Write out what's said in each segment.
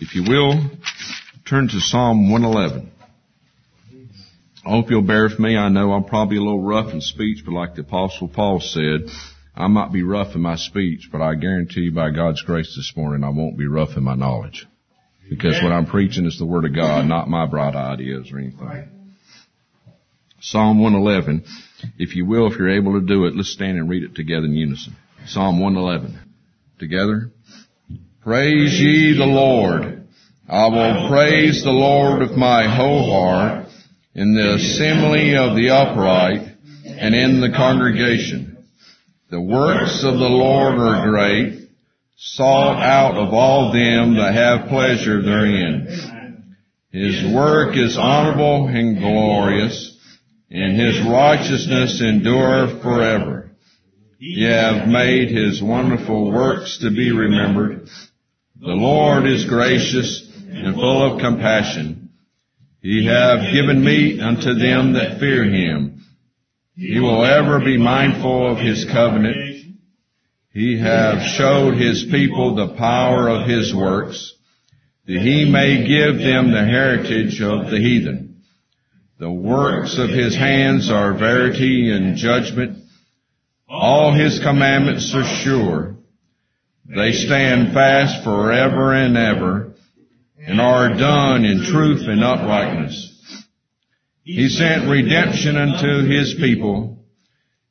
If you will, turn to Psalm 111. I hope you'll bear with me. I know I'm probably a little rough in speech, but like the apostle Paul said, I might be rough in my speech, but I guarantee you by God's grace this morning, I won't be rough in my knowledge. Because what I'm preaching is the Word of God, not my bright ideas or anything. Psalm 111. If you will, if you're able to do it, let's stand and read it together in unison. Psalm 111. Together. Praise ye the Lord. I will praise the Lord with my whole heart in the assembly of the upright and in the congregation. The works of the Lord are great, sought out of all them that have pleasure therein. His work is honorable and glorious, and his righteousness endureth forever. Ye have made his wonderful works to be remembered. The Lord is gracious and full of compassion. He hath given meat unto them that fear him. He will ever be mindful of his covenant. He hath showed his people the power of his works, that he may give them the heritage of the heathen. The works of his hands are verity and judgment. All his commandments are sure. They stand fast forever and ever and are done in truth and uprightness. He sent redemption unto his people.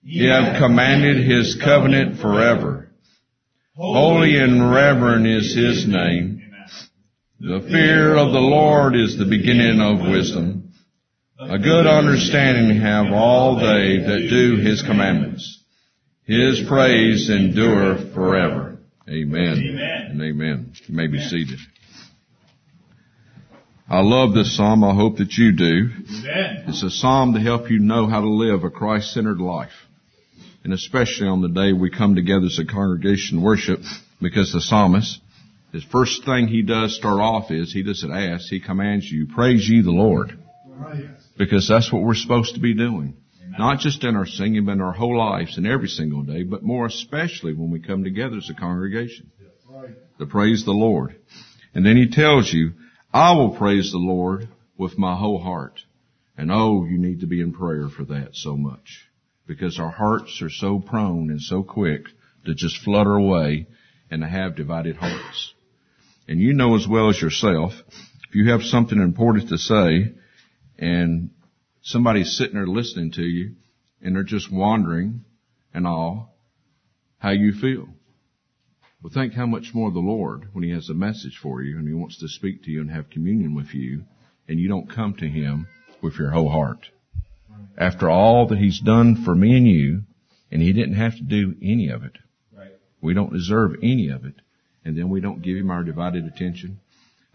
He hath commanded his covenant forever. Holy and reverend is his name. The fear of the Lord is the beginning of wisdom. A good understanding have all they that do his commandments. His praise endureth forever. Amen. Amen. And amen. You may be seated. I love this psalm. I hope that you do. Amen. It's a psalm to help you know how to live a Christ-centered life. And especially on the day we come together as a congregation worship, because the psalmist, his first thing he does start off is, he doesn't ask, he commands you, praise ye the Lord. Ah, because that's what we're supposed to be doing. Not just in our singing, but in our whole lives and every single day, but more especially when we come together as a congregation. To praise the Lord. And then he tells you, I will praise the Lord with my whole heart. And oh, you need to be in prayer for that so much. Because our hearts are so prone and so quick to just flutter away and to have divided hearts. And you know as well as yourself, if you have something important to say and somebody's sitting there listening to you and they're just wandering and all, how you feel. Well, think how much more the Lord when He has a message for you and He wants to speak to you and have communion with you and you don't come to Him with your whole heart. After all that He's done for me and you, and He didn't have to do any of it. Right. We don't deserve any of it. And then we don't give Him our divided attention.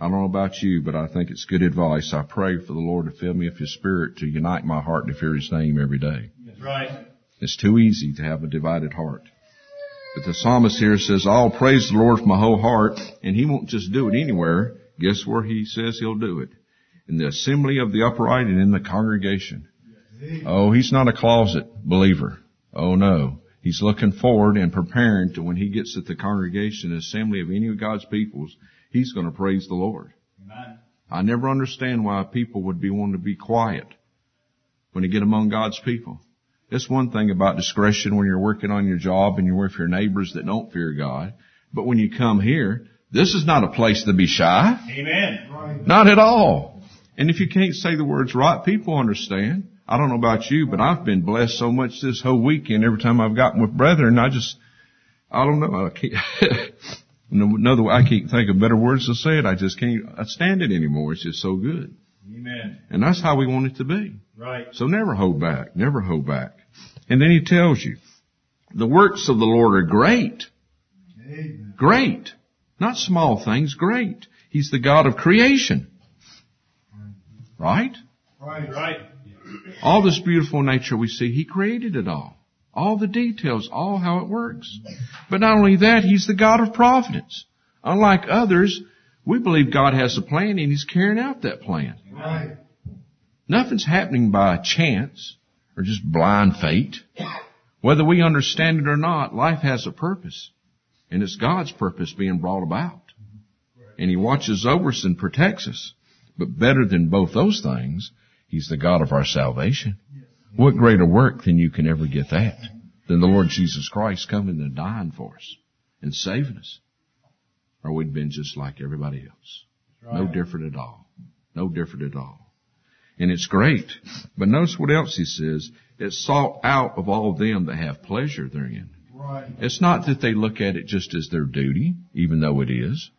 I don't know about you, but I think it's good advice. I pray for the Lord to fill me with His Spirit to unite my heart to fear His name every day. That's right. It's too easy to have a divided heart. But the psalmist here says, I'll praise the Lord with my whole heart, and he won't just do it anywhere. Guess where he says he'll do it? In the assembly of the upright and in the congregation. Oh, he's not a closet believer. Oh no. He's looking forward and preparing to when he gets at the congregation, assembly of any of God's peoples, he's going to praise the Lord. Amen. I never understand why people would be wanting to be quiet when they get among God's people. That's one thing about discretion when you're working on your job and you're with your neighbors that don't fear God. But when you come here, this is not a place to be shy. Amen. Not at all. And if you can't say the words right, people understand. I don't know about you, but I've been blessed so much this whole weekend. Every time I've gotten with brethren, I just, I don't know. I another way, I can't think of better words to say it. I just can't stand it anymore. It's just so good. Amen. And that's how we want it to be. Right. So never hold back. Never hold back. And then he tells you, the works of the Lord are great. Great. Not small things, great. He's the God of creation. Right? Right? Right. All this beautiful nature we see, He created it all. All the details, all how it works. But not only that, He's the God of providence. Unlike others, we believe God has a plan and He's carrying out that plan. Nothing's happening by chance or just blind fate. Whether we understand it or not, life has a purpose. And it's God's purpose being brought about. And He watches over us and protects us. But better than both those things, He's the God of our salvation. What greater work than you can ever get that? Than the Lord Jesus Christ coming and dying for us and saving us. Or we'd been just like everybody else. No different at all. No different at all. And it's great. But notice what else he says. It's sought out of all them that have pleasure therein. Right. It's not that they look at it just as their duty, even though it is.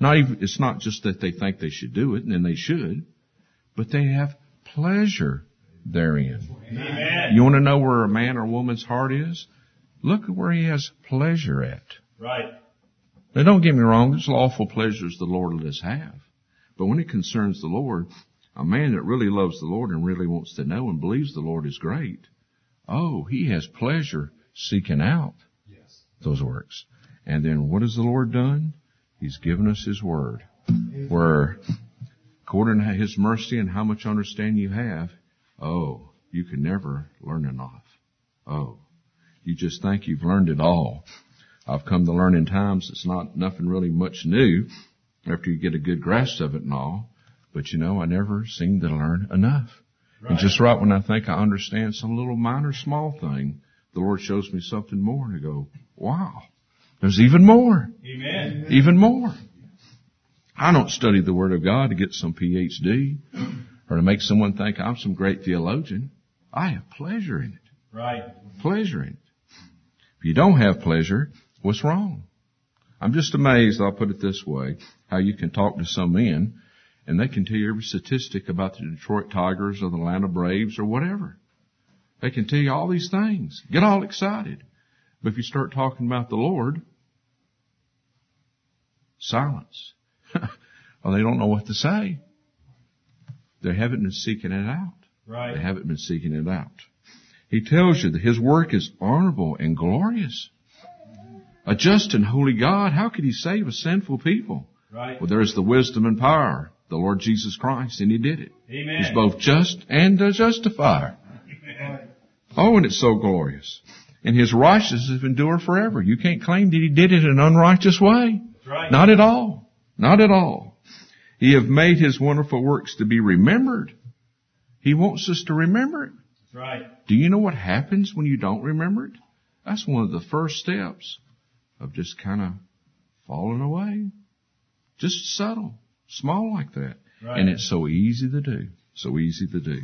Not even, it's not just that they think they should do it, and then they should, but they have pleasure therein. Amen. You want to know where a man or woman's heart is? Look at where he has pleasure at. Right. Now don't get me wrong, there's lawful pleasures the Lord let us have. But when it concerns the Lord, a man that really loves the Lord and really wants to know and believes the Lord is great, oh, he has pleasure seeking out Yes. those works. And then what has the Lord done? He's given us His Word. Where, according to His mercy and how much understanding you have, oh, you can never learn enough. Oh, you just think you've learned it all. I've come to learn in times it's not nothing really much new after you get a good grasp of it and all. But you know, I never seem to learn enough. And just right when I think I understand some little minor small thing, the Lord shows me something more and I go, wow, there's even more, Amen. even more. I don't study the Word of God to get some PhD or to make someone think I'm some great theologian. I have pleasure in it. Right. Pleasure in it. If you don't have pleasure, what's wrong? I'm just amazed, I'll put it this way, how you can talk to some men and they can tell you every statistic about the Detroit Tigers or the Atlanta Braves or whatever. They can tell you all these things. Get all excited. But if you start talking about the Lord, silence. well, they don't know what to say. They haven't been seeking it out. Right. They haven't been seeking it out. He tells you that his work is honorable and glorious. A just and holy God, how could he save a sinful people? Right. Well, there's the wisdom and power, the Lord Jesus Christ, and he did it. Amen. He's both just and a justifier. Oh, and it's so glorious. And his righteousness endure forever. You can't claim that he did it in an unrighteous way. Right. Not at all. Not at all. He have made his wonderful works to be remembered. He wants us to remember it. That's Right. Do you know what happens when you don't remember it? That's one of the first steps of just kind of falling away. Just subtle, small like that. Right. And it's so easy to do. So easy to do.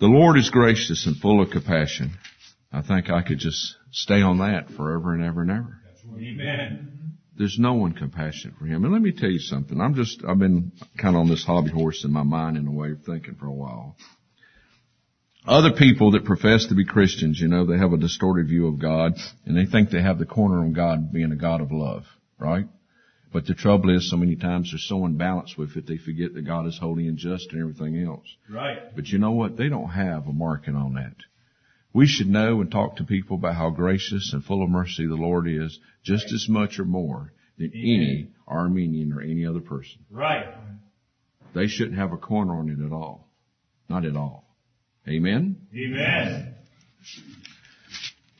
The Lord is gracious and full of compassion. I think I could just stay on that forever and ever and ever. Amen. There's no one compassionate for him. And let me tell you something. I'm just, I've been kind of on this hobby horse in my mind in a way of thinking for a while. Other people that profess to be Christians, you know, they have a distorted view of God and they think they have the corner on God being a God of love, right? But the trouble is so many times they're so unbalanced with it, they forget that God is holy and just and everything else. Right. But you know what? They don't have a marking on that. We should know and talk to people about how gracious and full of mercy the Lord is just as much or more than any Arminian or any other person. Right. They shouldn't have a corner on it at all. Not at all. Amen? Amen.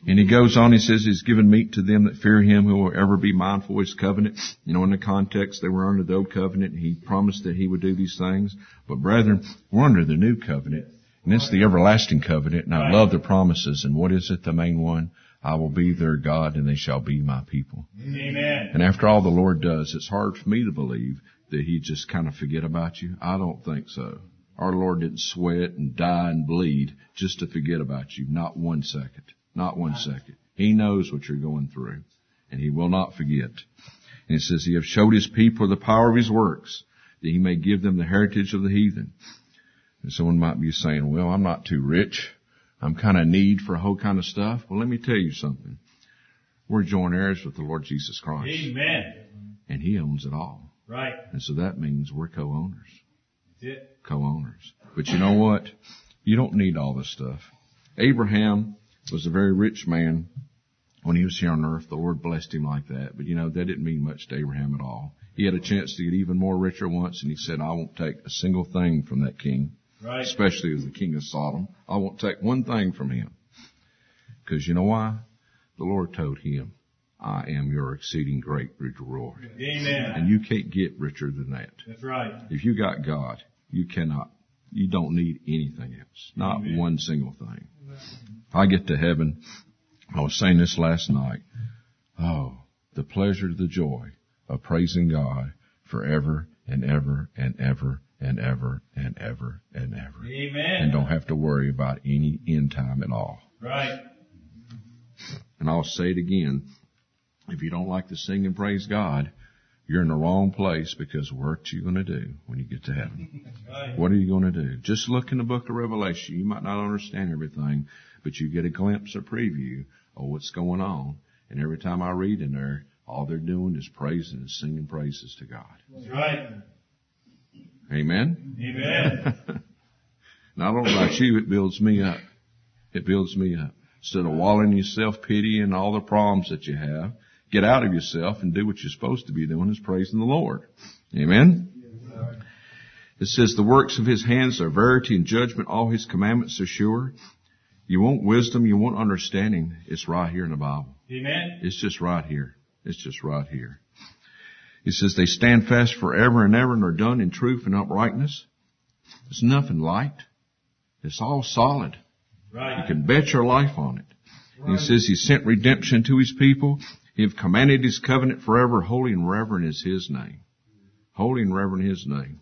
And he goes on, he says, He's given meat to them that fear him who will ever be mindful of his covenant. You know, in the context, they were under the old covenant. And he promised that he would do these things. But brethren, we're under the new covenant. And it's the everlasting covenant. And I love the promises. And what is it, the main one? I will be their God and they shall be my people. Amen. And after all the Lord does, it's hard for me to believe that he just kind of forget about you. I don't think so. Our Lord didn't sweat and die and bleed just to forget about you. Not one second. Not one second. He knows what you're going through and he will not forget. And it says he have showed his people the power of his works that he may give them the heritage of the heathen. And someone might be saying, well, I'm not too rich. I'm kind of need for a whole kind of stuff. Well, let me tell you something. We're joint heirs with the Lord Jesus Christ Amen. and he owns it all. Right. And so that means we're co-owners. That's it. Co-owners. But you know what? You don't need all this stuff. Abraham was a very rich man when he was here on earth. The Lord blessed him like that. But you know, that didn't mean much to Abraham at all. He had a chance to get even more richer once and he said, I won't take a single thing from that king, Right. especially as the king of Sodom. I won't take one thing from him. Cause you know why? The Lord told him, I am your exceeding great reward. Amen. And you can't get richer than that. That's right. If you got God, you cannot, you don't need anything else. Not Amen. one single thing. If I get to heaven, I was saying this last night. Oh, the pleasure, the joy of praising God forever and ever and ever and ever and ever and ever. Amen. And don't have to worry about any end time at all. Right. And I'll say it again. If you don't like to sing and praise God, you're in the wrong place because what are you going to do when you get to heaven? Right. What are you going to do? Just look in the book of Revelation. You might not understand everything, but you get a glimpse, a preview of what's going on. And every time I read in there, all they're doing is praising and singing praises to God. That's right. Amen? Amen. Don't only about you, it builds me up. It builds me up. Instead of wallowing in your self-pity and all the problems that you have, get out of yourself and do what you're supposed to be doing is praising the Lord. Amen? It says the works of his hands are verity and judgment. All his commandments are sure. You want wisdom, you want understanding. It's right here in the Bible. Amen. It's just right here. It's just right here. He says they stand fast forever and ever and are done in truth and uprightness. There's nothing light. It's all solid. You can bet your life on it. And he says he sent redemption to his people. He have commanded his covenant forever. Holy and reverend is his name. Holy and reverend his name.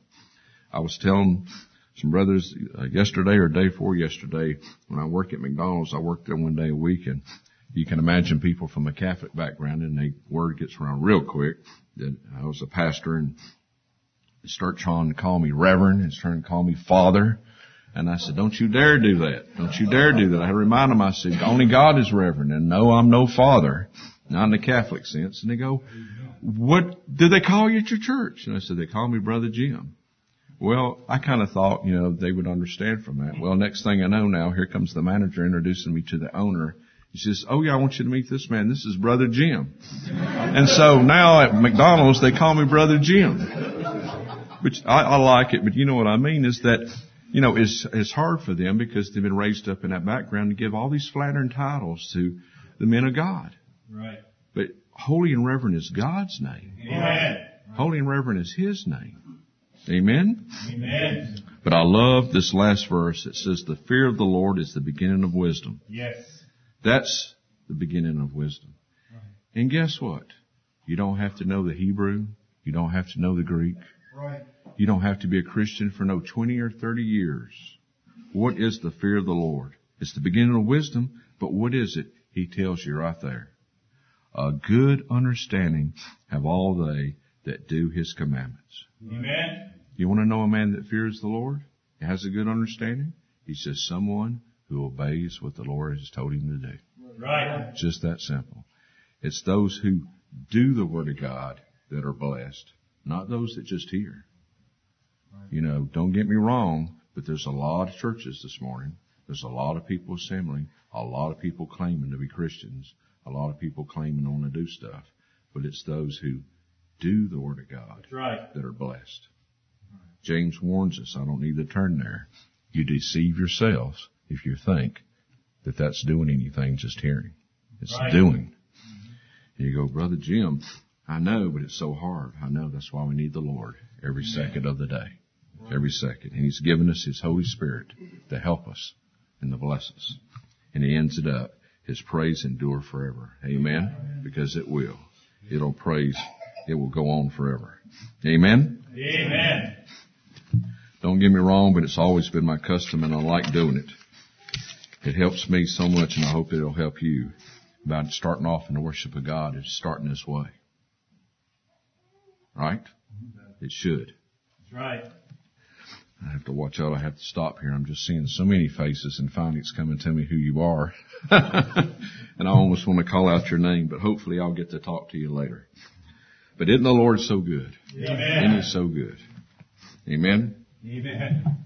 I was telling some brothers uh, yesterday or day before yesterday when I work at McDonald's. I worked there one day a week and you can imagine people from a Catholic background and the word gets around real quick that I was a pastor and they start trying to call me reverend and trying to call me father. And I said, don't you dare do that. Don't you dare do that. I remind them, I said, only God is reverend and no, I'm no father. Not in the Catholic sense. And they go, what do they call you at your church? And I said, they call me Brother Jim. Well, I kind of thought, you know, they would understand from that. Well, next thing I know now, here comes the manager introducing me to the owner. He says, oh yeah, I want you to meet this man. This is Brother Jim. And so now at McDonald's, they call me Brother Jim. Which I, I like it, but you know what I mean is that, you know, it's, it's hard for them because they've been raised up in that background to give all these flattering titles to the men of God. Right. But holy and reverend is God's name. Amen. Holy and reverend is His name. Amen? Amen. But I love this last verse. It says, the fear of the Lord is the beginning of wisdom. Yes. That's the beginning of wisdom. And guess what? You don't have to know the Hebrew. You don't have to know the Greek. Right. You don't have to be a Christian for no 20 or 30 years. What is the fear of the Lord? It's the beginning of wisdom, but what is it? He tells you right there. A good understanding have all they that do his commandments. Amen. You want to know a man that fears the Lord? He has a good understanding? He says someone who obeys what the Lord has told him to do. Right. Just that simple. It's those who do the Word of God that are blessed, not those that just hear. You know, don't get me wrong, but there's a lot of churches this morning. There's a lot of people assembling, a lot of people claiming to be Christians, a lot of people claiming on to do stuff. But it's those who do the Word of God right. that are blessed. James warns us, I don't need to turn there. You deceive yourselves if you think that that's doing anything just hearing. It's Right. doing. And you go, Brother Jim, I know, but it's so hard. I know that's why we need the Lord every second of the day. Every second. And He's given us His Holy Spirit to help us and to bless us. And He ends it up. His praise endure forever. Amen? Because it will. It'll praise. It will go on forever. Amen? Amen. Don't get me wrong, but it's always been my custom and I like doing it. It helps me so much and I hope it'll help you about starting off in the worship of God is starting this way. Right? It should. That's right. I have to watch out. I have to stop here. I'm just seeing so many faces and finally it's coming to me who you are. and I almost want to call out your name, but hopefully I'll get to talk to you later. But isn't the Lord so good? Isn't Amen. He so good? Amen? Amen.